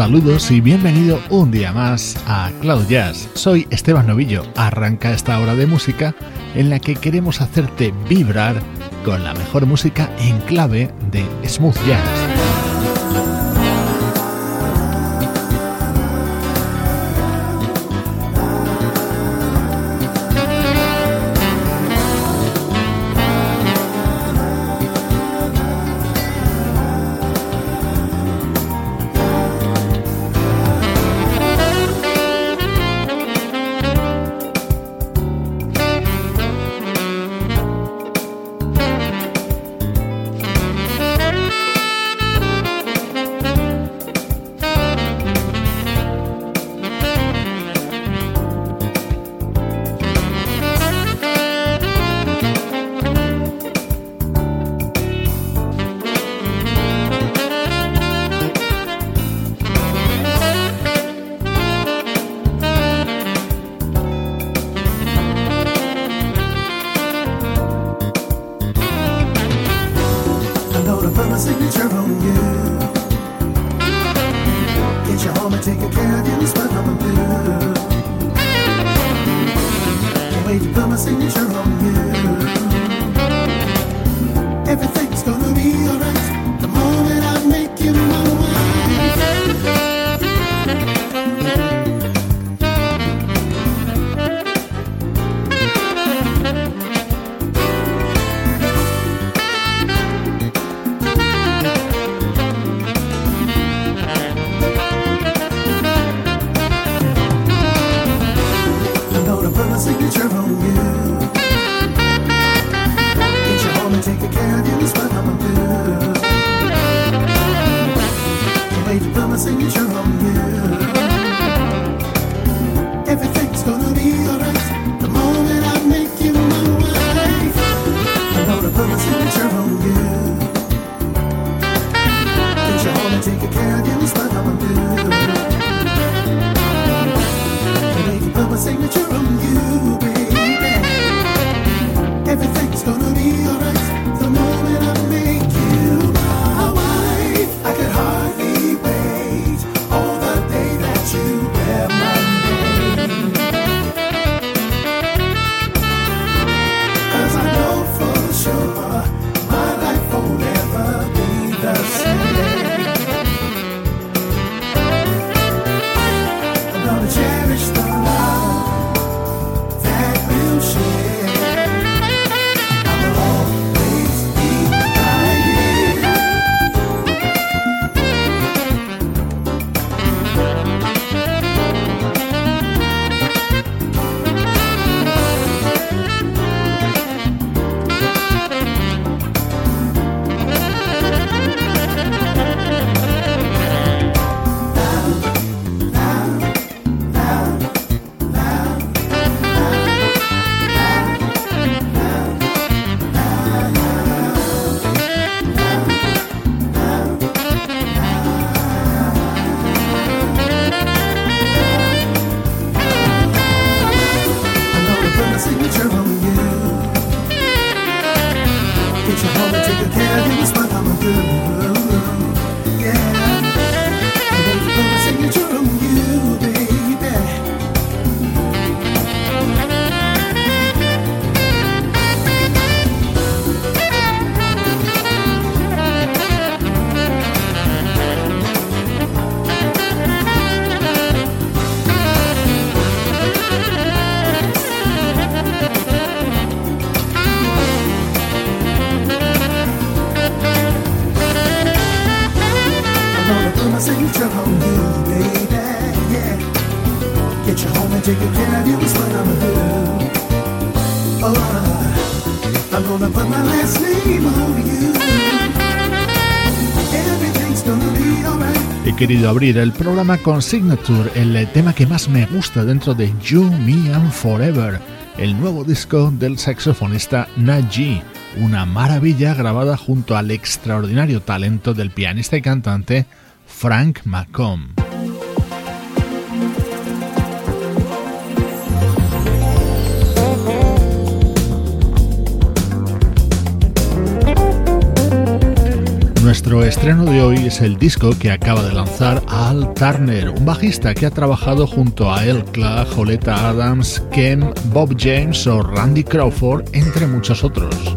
Saludos y bienvenido un día más a Cloud Jazz. Soy Esteban Novillo. Arranca esta hora de música en la que queremos hacerte vibrar con la mejor música en clave de smooth jazz. cherish the querido abrir el programa con Signature, el tema que más me gusta dentro de You, Me and Forever, el nuevo disco del saxofonista Naji, una maravilla grabada junto al extraordinario talento del pianista y cantante Frank McComb. Nuestro estreno de hoy es el disco que acaba de lanzar Al Turner, un bajista que ha trabajado junto a El Clark, Joleta Adams, Ken, Bob James o Randy Crawford, entre muchos otros.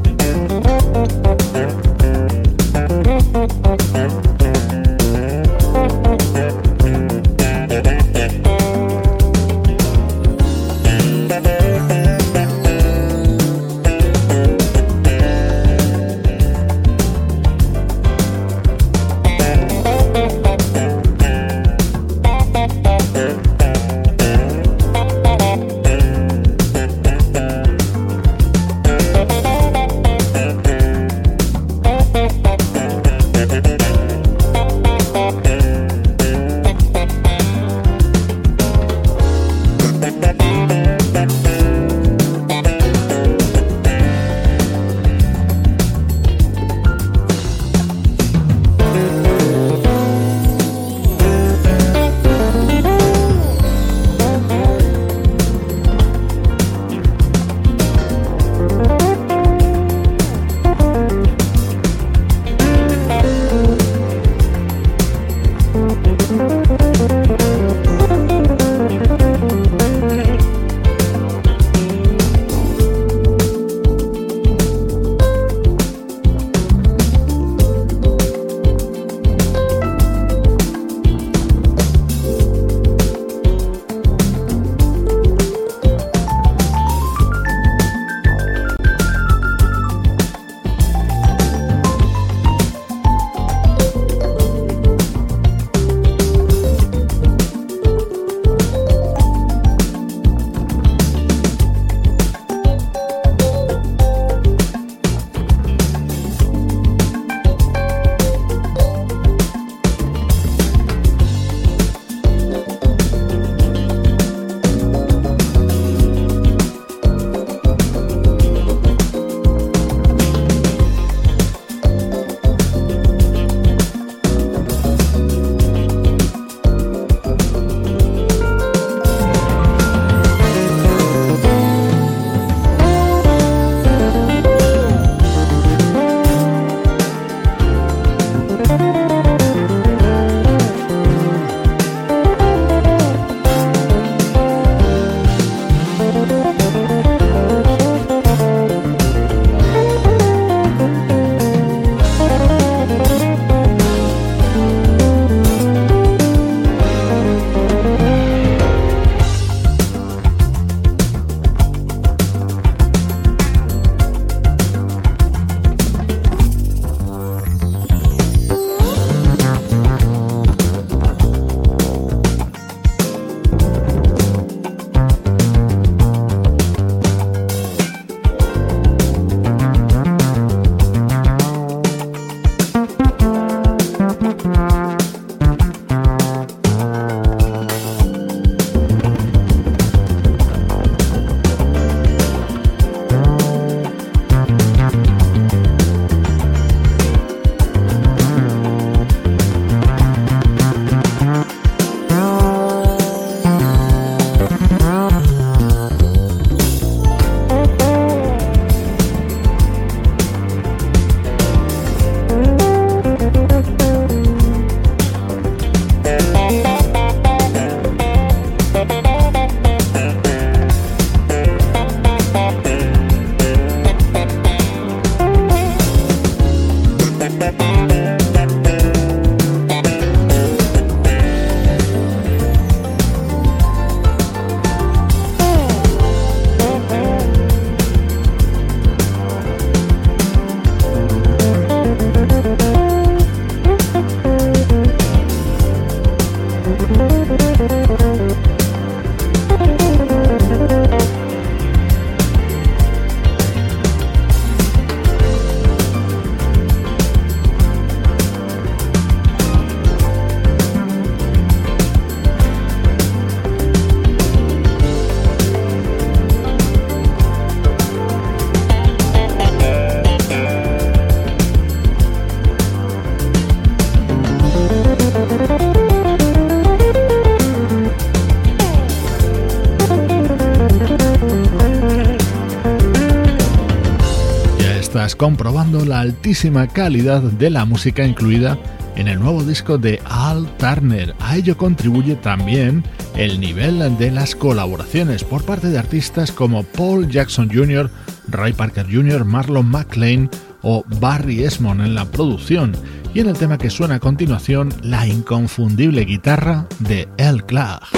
Comprobando la altísima calidad de la música incluida en el nuevo disco de Al Turner. A ello contribuye también el nivel de las colaboraciones por parte de artistas como Paul Jackson Jr., Ray Parker Jr., Marlon McLean o Barry Esmond en la producción y en el tema que suena a continuación la inconfundible guitarra de El Clark.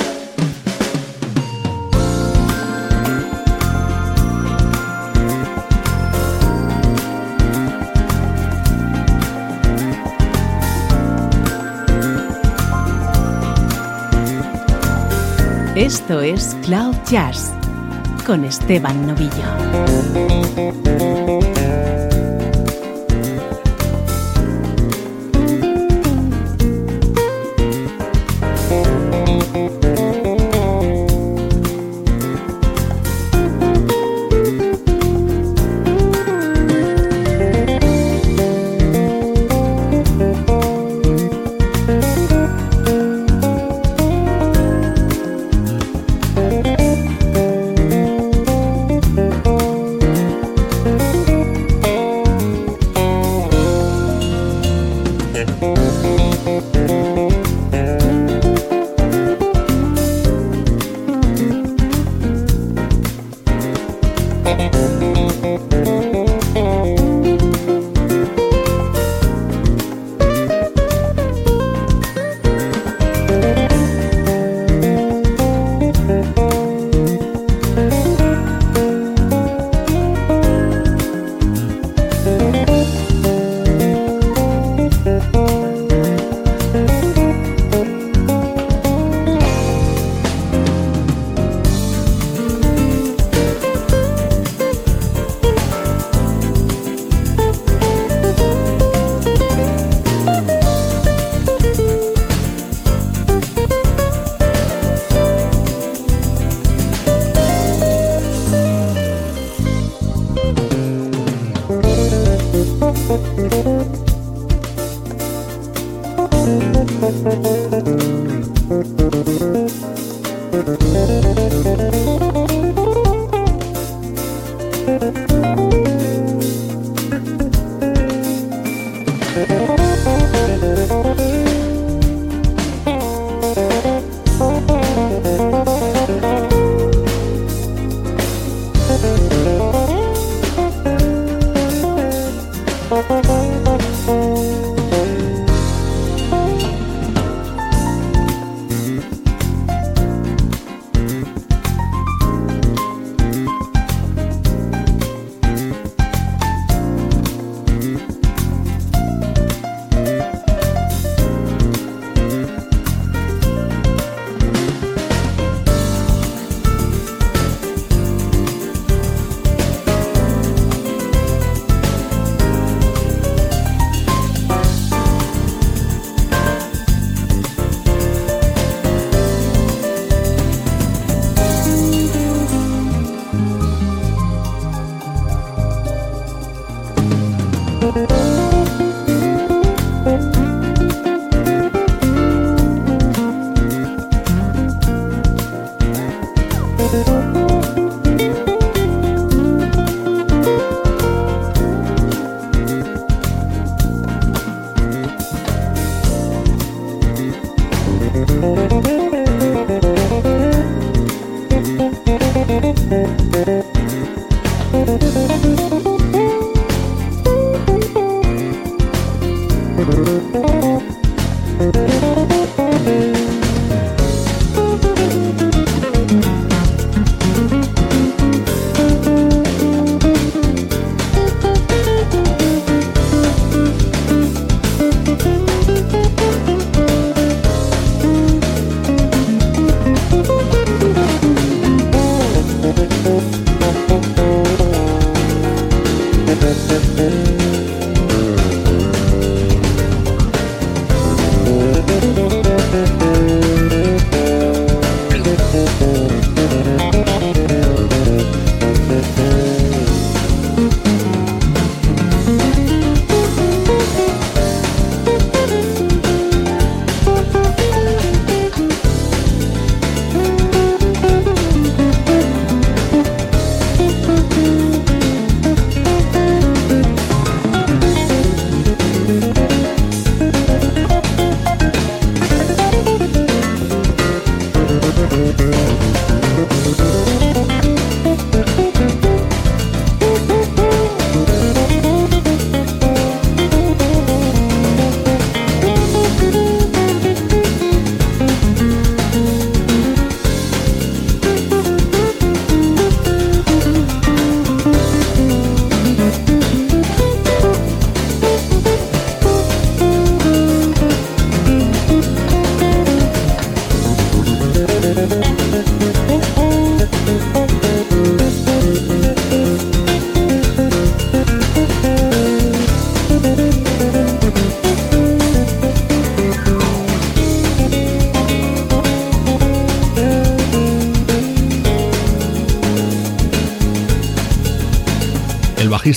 Esto es Cloud Jazz con Esteban Novillo.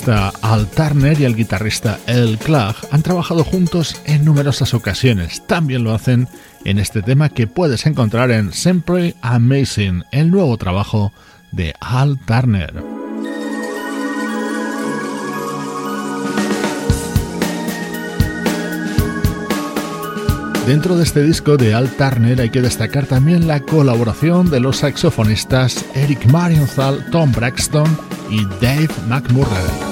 Al Turner y el guitarrista El Clark han trabajado juntos en numerosas ocasiones. También lo hacen en este tema que puedes encontrar en Sempre Amazing, el nuevo trabajo de Al Turner. Dentro de este disco de Al Turner hay que destacar también la colaboración de los saxofonistas Eric Marienthal, Tom Braxton y Dave McMurray.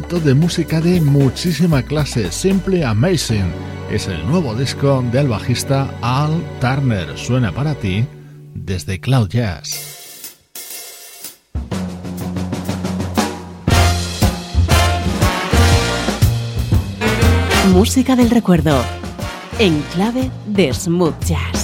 De música de muchísima clase. Simply Amazing es el nuevo disco del bajista Al Turner. Suena para ti desde Cloud Jazz. Música del recuerdo en clave de smooth jazz.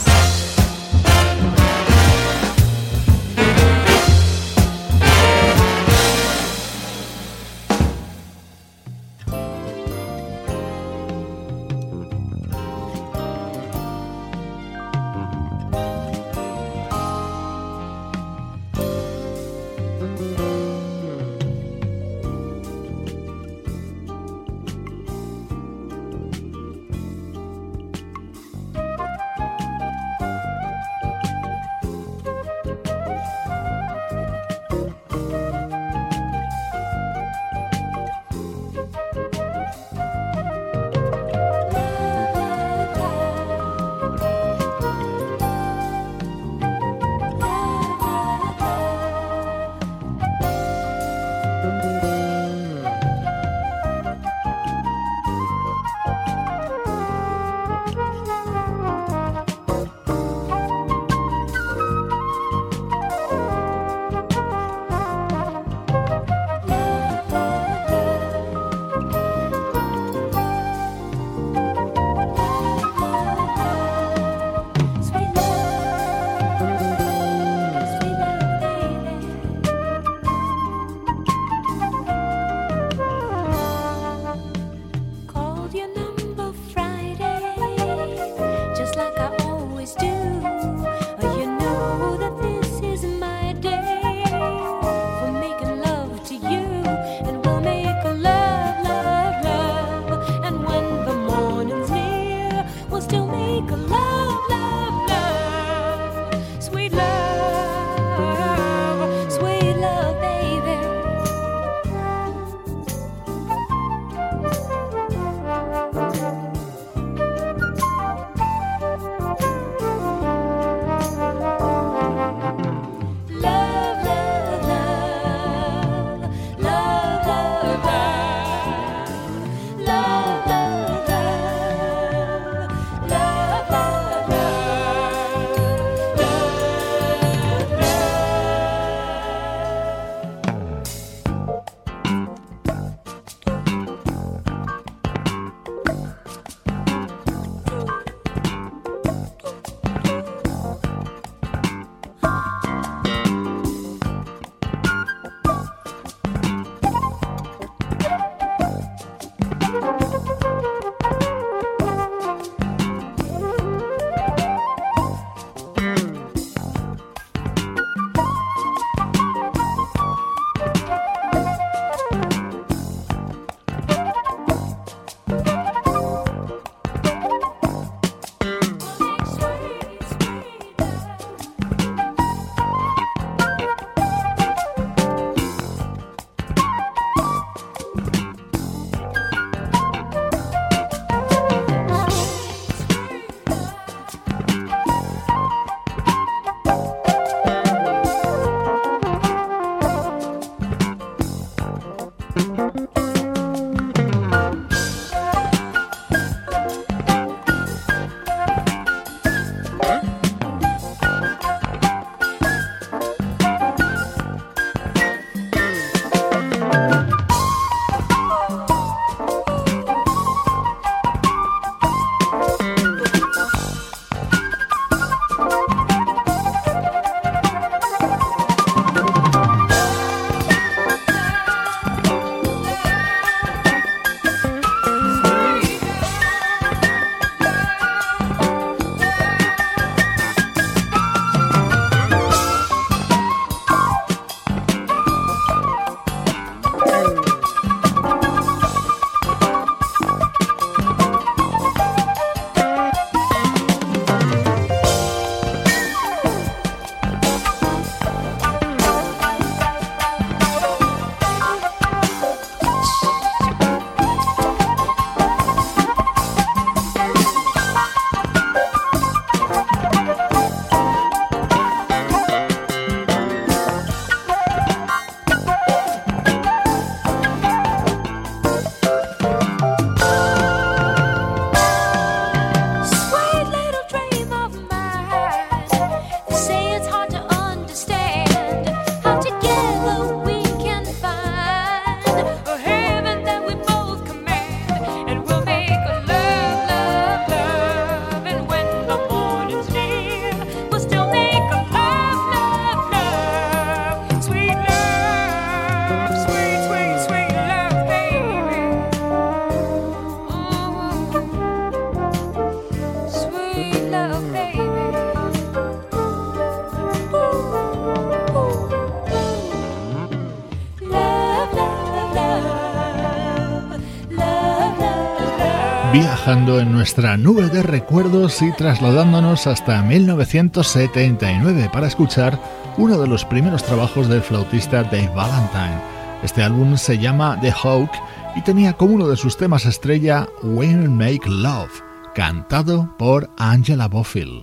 En nuestra nube de recuerdos y trasladándonos hasta 1979 para escuchar uno de los primeros trabajos del flautista Dave Valentine. Este álbum se llama The Hawk y tenía como uno de sus temas estrella We'll Make Love, cantado por Angela Bofill.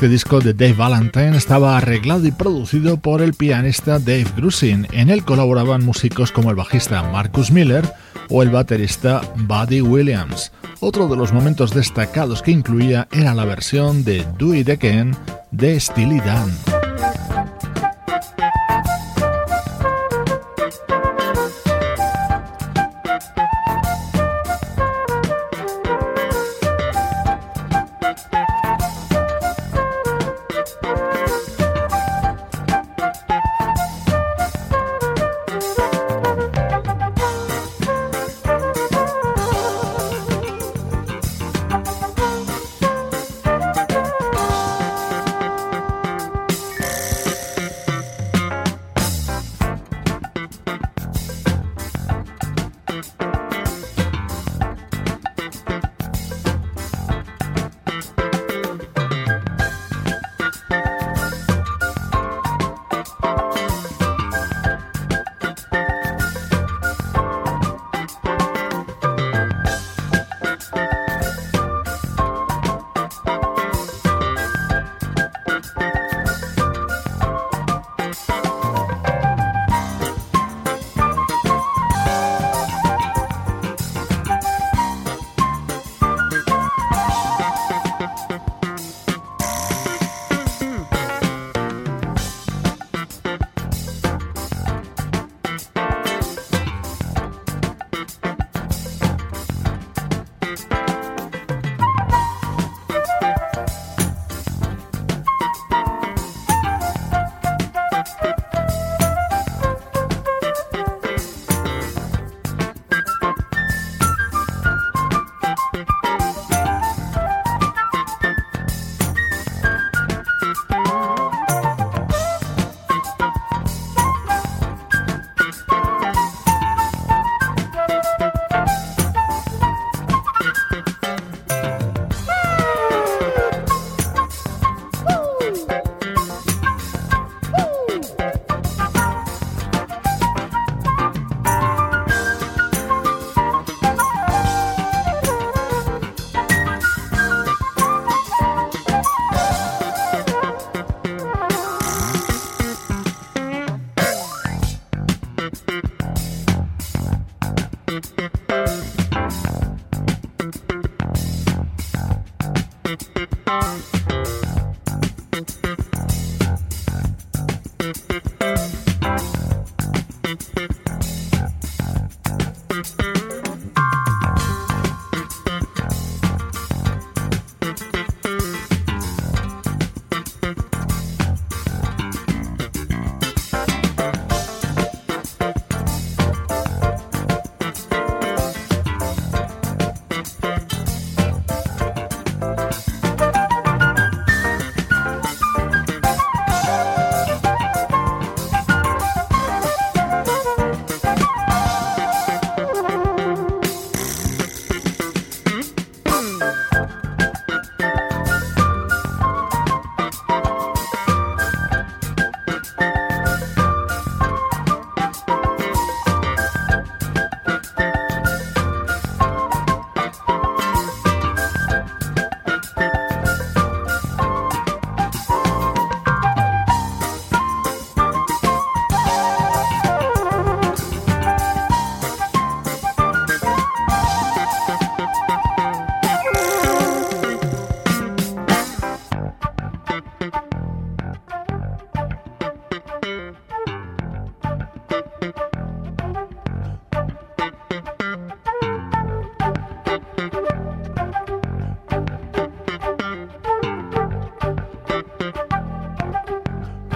Este disco de Dave Valentine estaba arreglado y producido por el pianista Dave Grusin. En él colaboraban músicos como el bajista Marcus Miller o el baterista Buddy Williams. Otro de los momentos destacados que incluía era la versión de Do It Again de Steely Dan.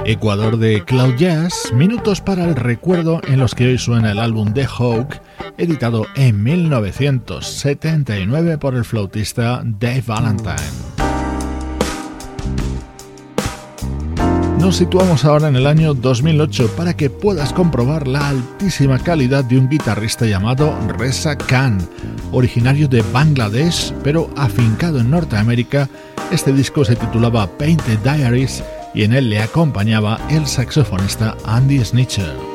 Ecuador de Cloud Jazz, minutos para el recuerdo en los que hoy suena el álbum The Hawk, editado en 1979 por el flautista Dave Valentine. Nos situamos ahora en el año 2008 para que puedas comprobar la altísima calidad de un guitarrista llamado Reza Khan. Originario de Bangladesh, pero afincado en Norteamérica, este disco se titulaba Painted Diaries y en él le acompañaba el saxofonista Andy Snitcher.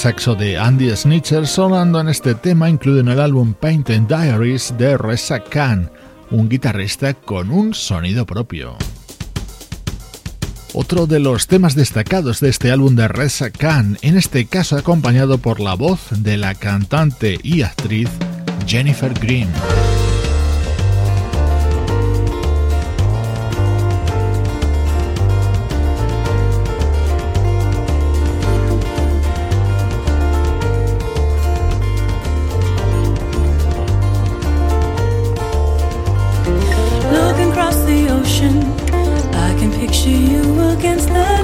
Saxo de Andy Snitcher sonando en este tema incluido en el álbum Painted Diaries de Reza Khan, un guitarrista con un sonido propio. Otro de los temas destacados de este álbum de Reza Khan, en este caso acompañado por la voz de la cantante y actriz Jennifer Green. against the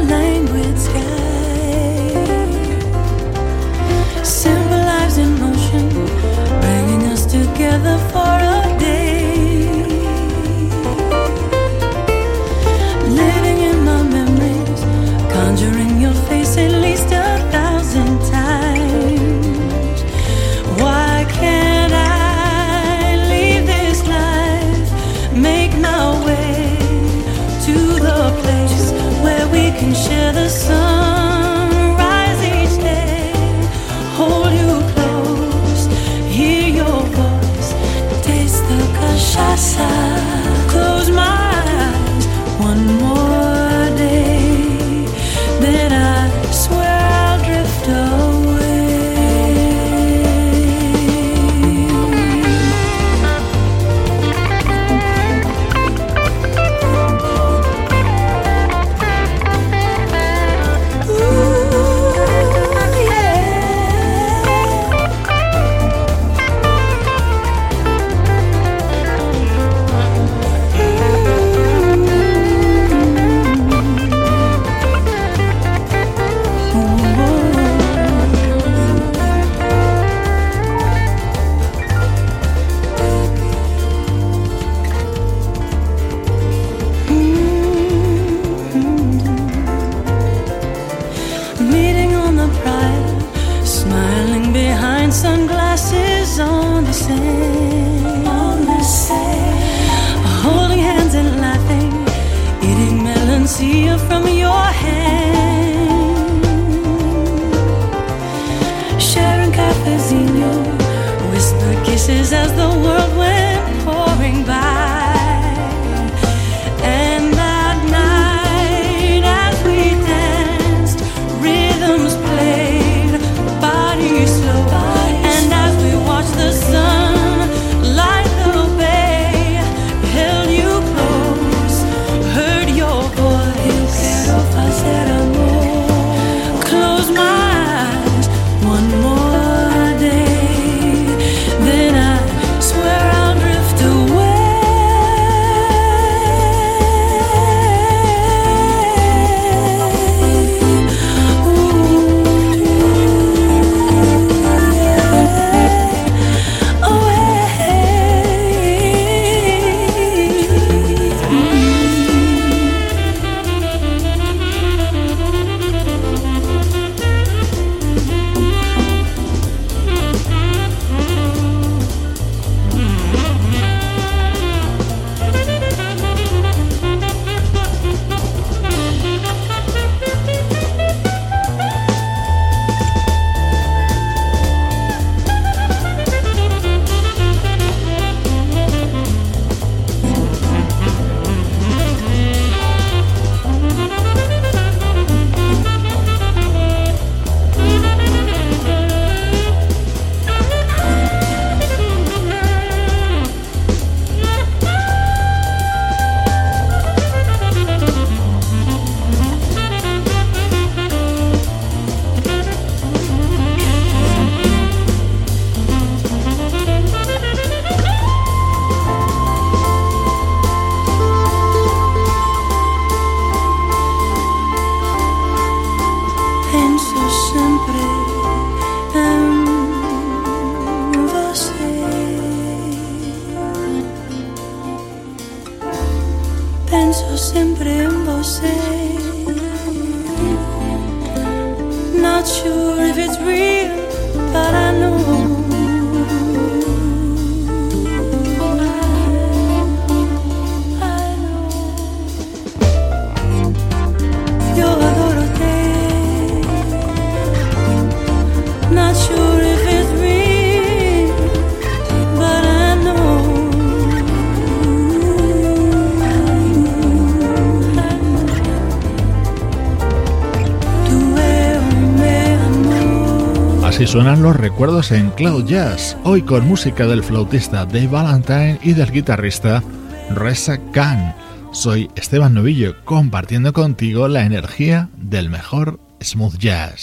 suenan los recuerdos en Cloud Jazz, hoy con música del flautista Dave Valentine y del guitarrista Reza Khan. Soy Esteban Novillo compartiendo contigo la energía del mejor smooth jazz.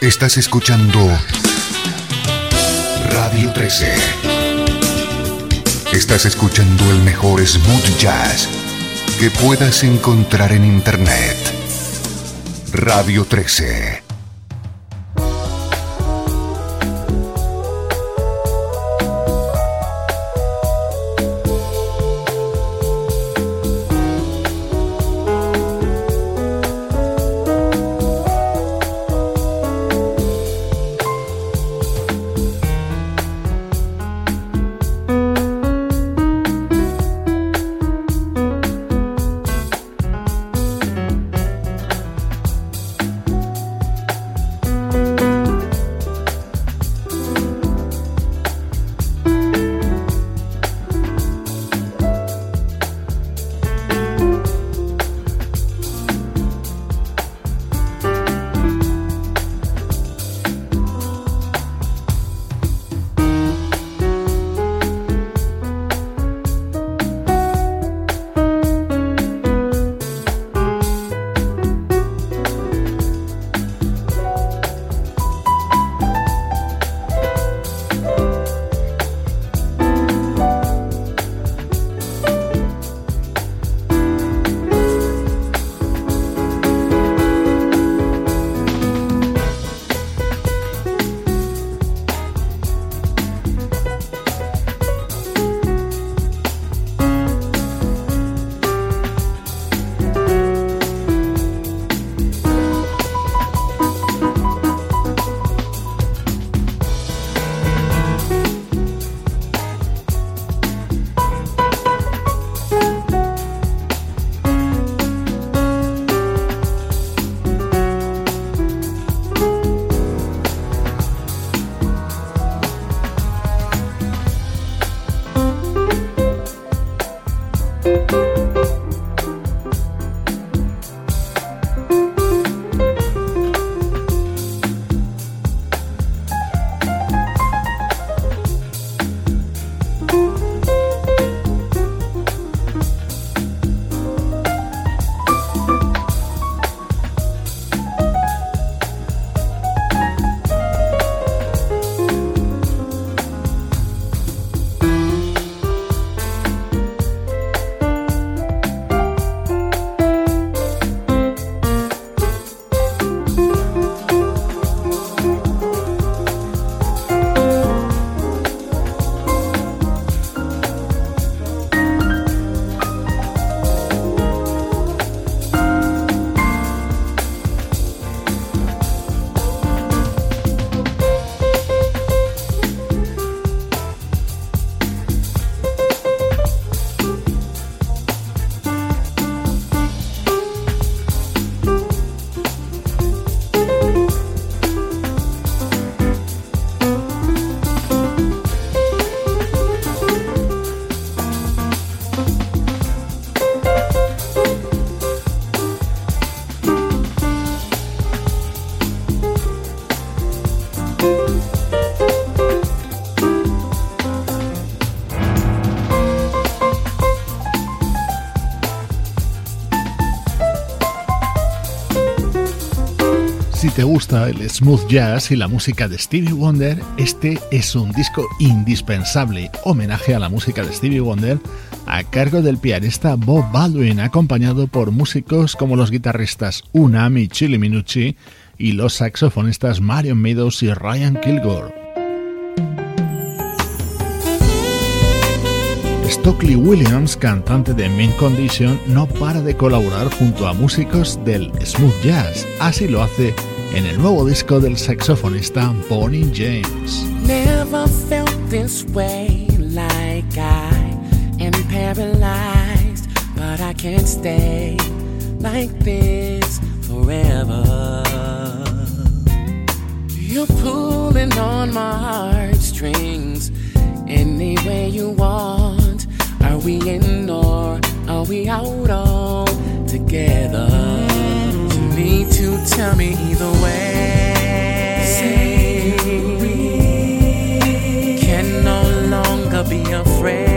Estás escuchando Radio 13. Estás escuchando el mejor smooth jazz que puedas encontrar en Internet. Radio 13. Gusta el smooth jazz y la música de Stevie Wonder, este es un disco indispensable, homenaje a la música de Stevie Wonder, a cargo del pianista Bob Baldwin, acompañado por músicos como los guitarristas Unami Chili Minucci y los saxofonistas Marion Meadows y Ryan Kilgore. Stockley Williams, cantante de Main Condition, no para de colaborar junto a músicos del smooth jazz. Así lo hace en el nuevo disco del saxofonista Bonnie James. Never felt this way like I am paralyzed, but I can't stay like this forever. You're pulling on my heartstrings any way you want. Are we in or are we out all together? Tell me either way. Can no longer be afraid.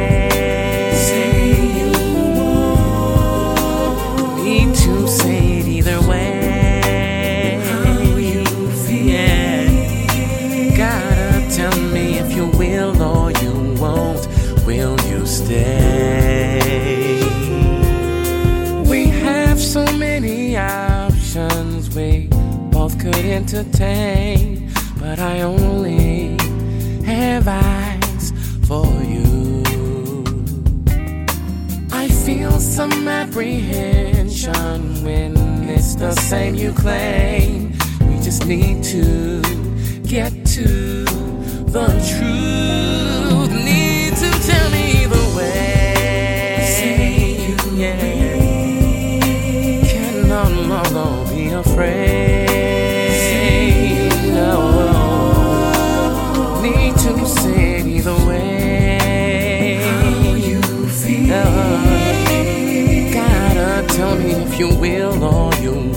Entertain, but I only have eyes for you. I feel some apprehension when it's the same you claim. We just need to get to the truth. Need to tell me the way. Say you yeah. can no longer be afraid.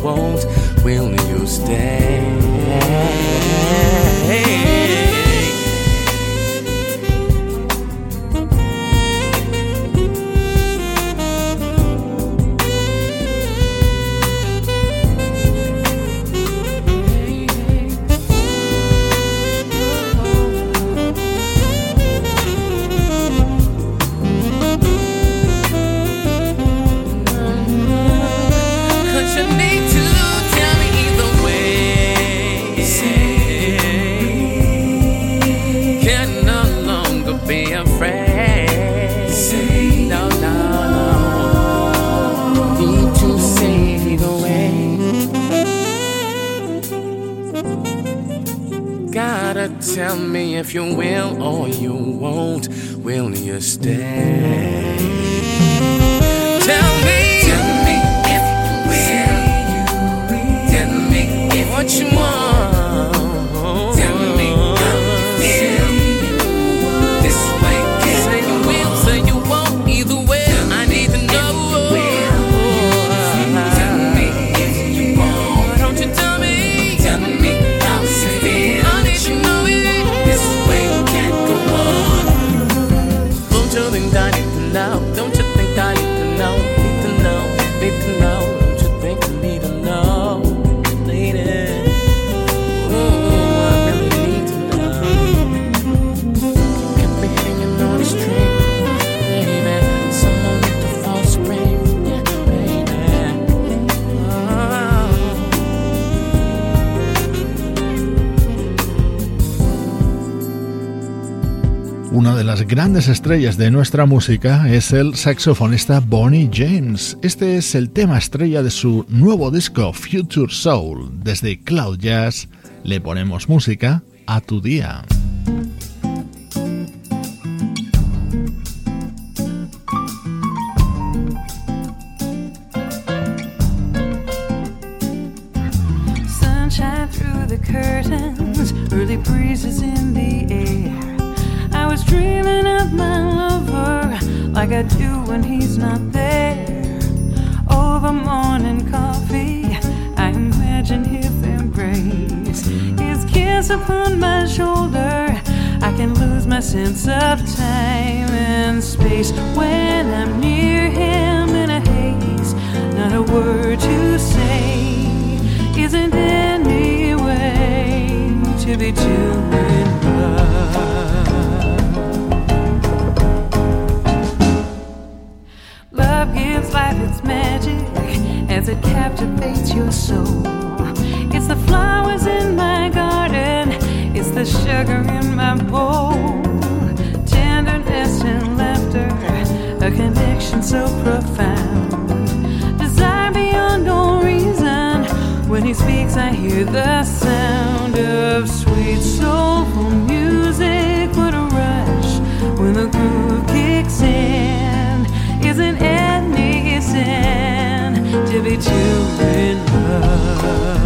Won't. Will you stay? Tell me if you will or you won't. Will you stay? Grandes estrellas de nuestra música es el saxofonista Bonnie James. Este es el tema estrella de su nuevo disco Future Soul. Desde Cloud Jazz le ponemos música a tu día. Sense of time and space when I'm near him in a haze. Not a word to say isn't any way to be in love. Love gives life its magic as it captivates your soul. It's the flowers in my garden, the sugar in my bowl, tenderness and laughter, a connection so profound. Desire beyond all reason. When he speaks, I hear the sound of sweet soulful music. What a rush when the groove kicks in. Isn't any sin to be too in love?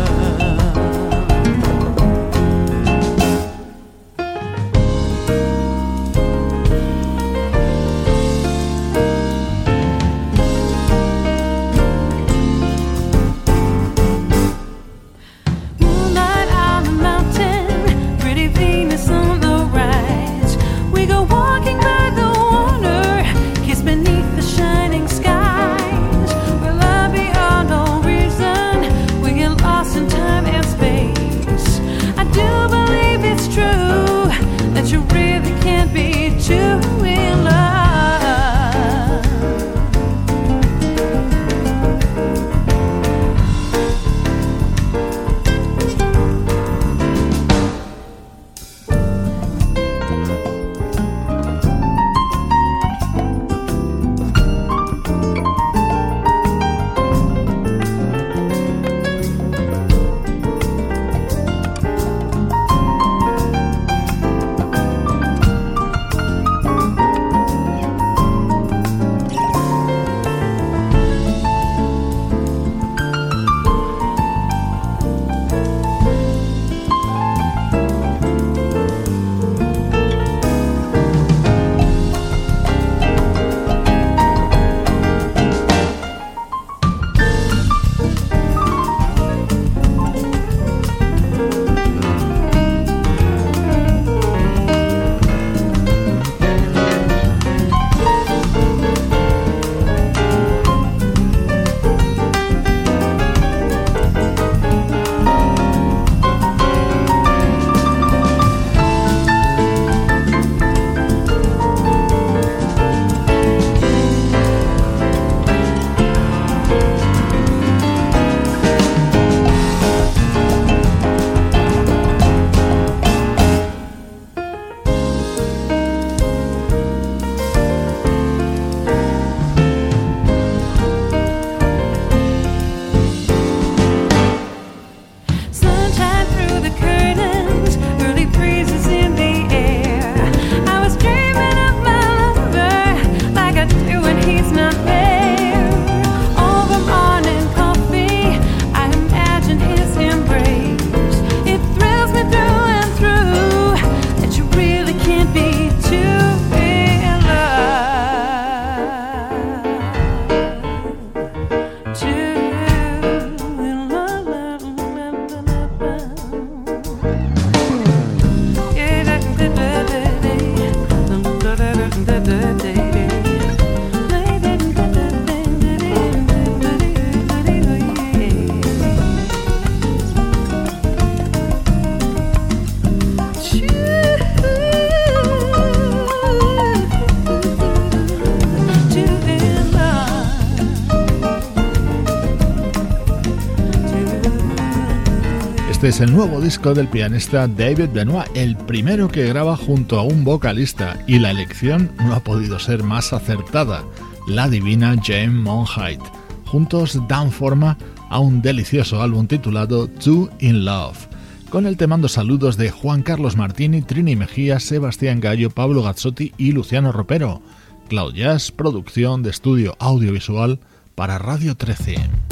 Es el nuevo disco del pianista David Benoit, el primero que graba junto a un vocalista, y la elección no ha podido ser más acertada, la divina Jane Monheit. Juntos dan forma a un delicioso álbum titulado Two in Love, con el te mando saludos de Juan Carlos Martini, Trini Mejía, Sebastián Gallo, Pablo Gazzotti y Luciano Ropero. Cloud Jazz, producción de estudio audiovisual para Radio 13.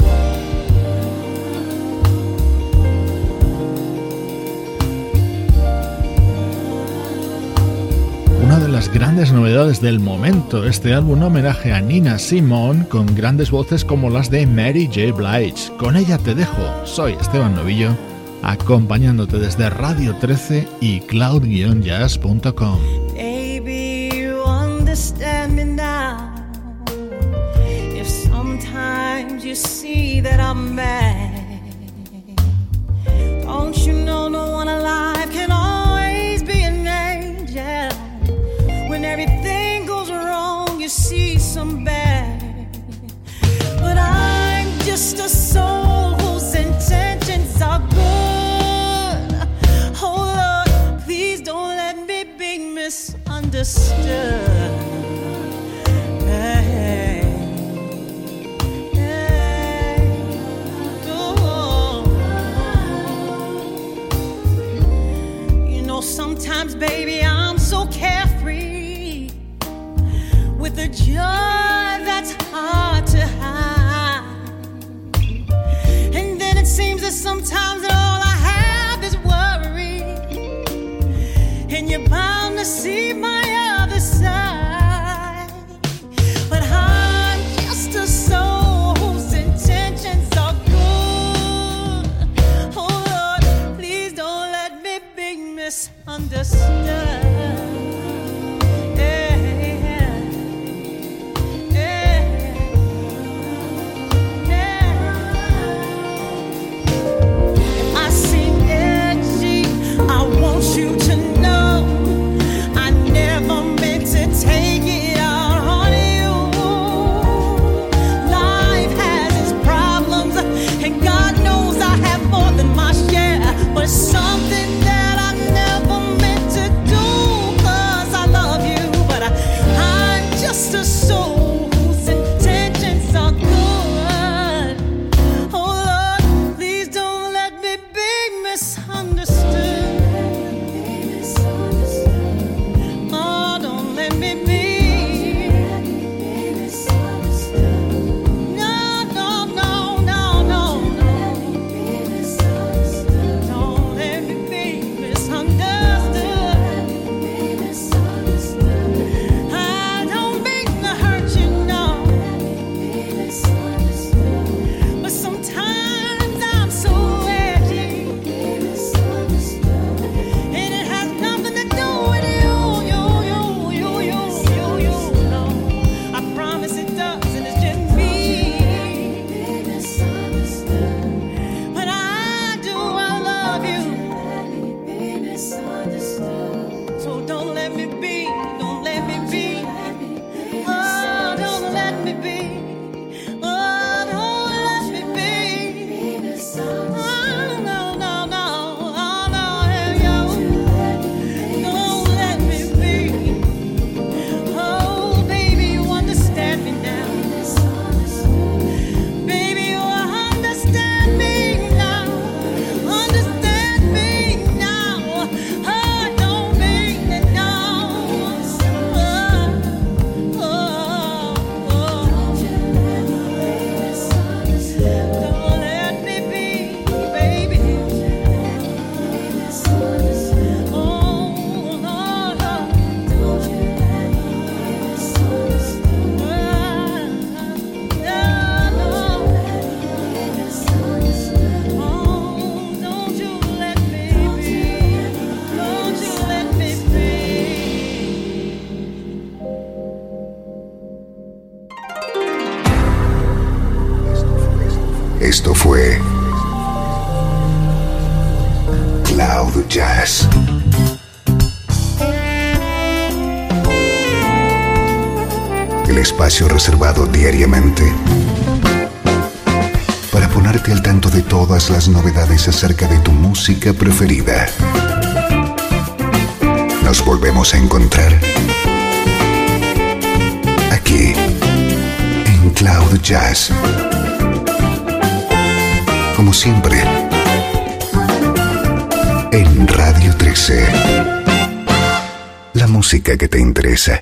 Las grandes novedades del momento, este álbum homenaje a Nina Simone con grandes voces como las de Mary J. Blige. Con ella te dejo, soy Esteban Novillo, acompañándote desde Radio 13 y cloud-jazz.com. everything goes wrong, you see some bad. But I'm just a soul whose intentions are good. Oh Lord, please don't let me be misunderstood. You know, sometimes, baby, I'm so careful the joy that's hard to hide. And then it seems that sometimes all I have is worry, and you're bound to see my other side. But I'm just a soul. Understood. acerca de tu música preferida. Nos volvemos a encontrar aquí en Cloud Jazz. Como siempre, en Radio 13. La música que te interesa.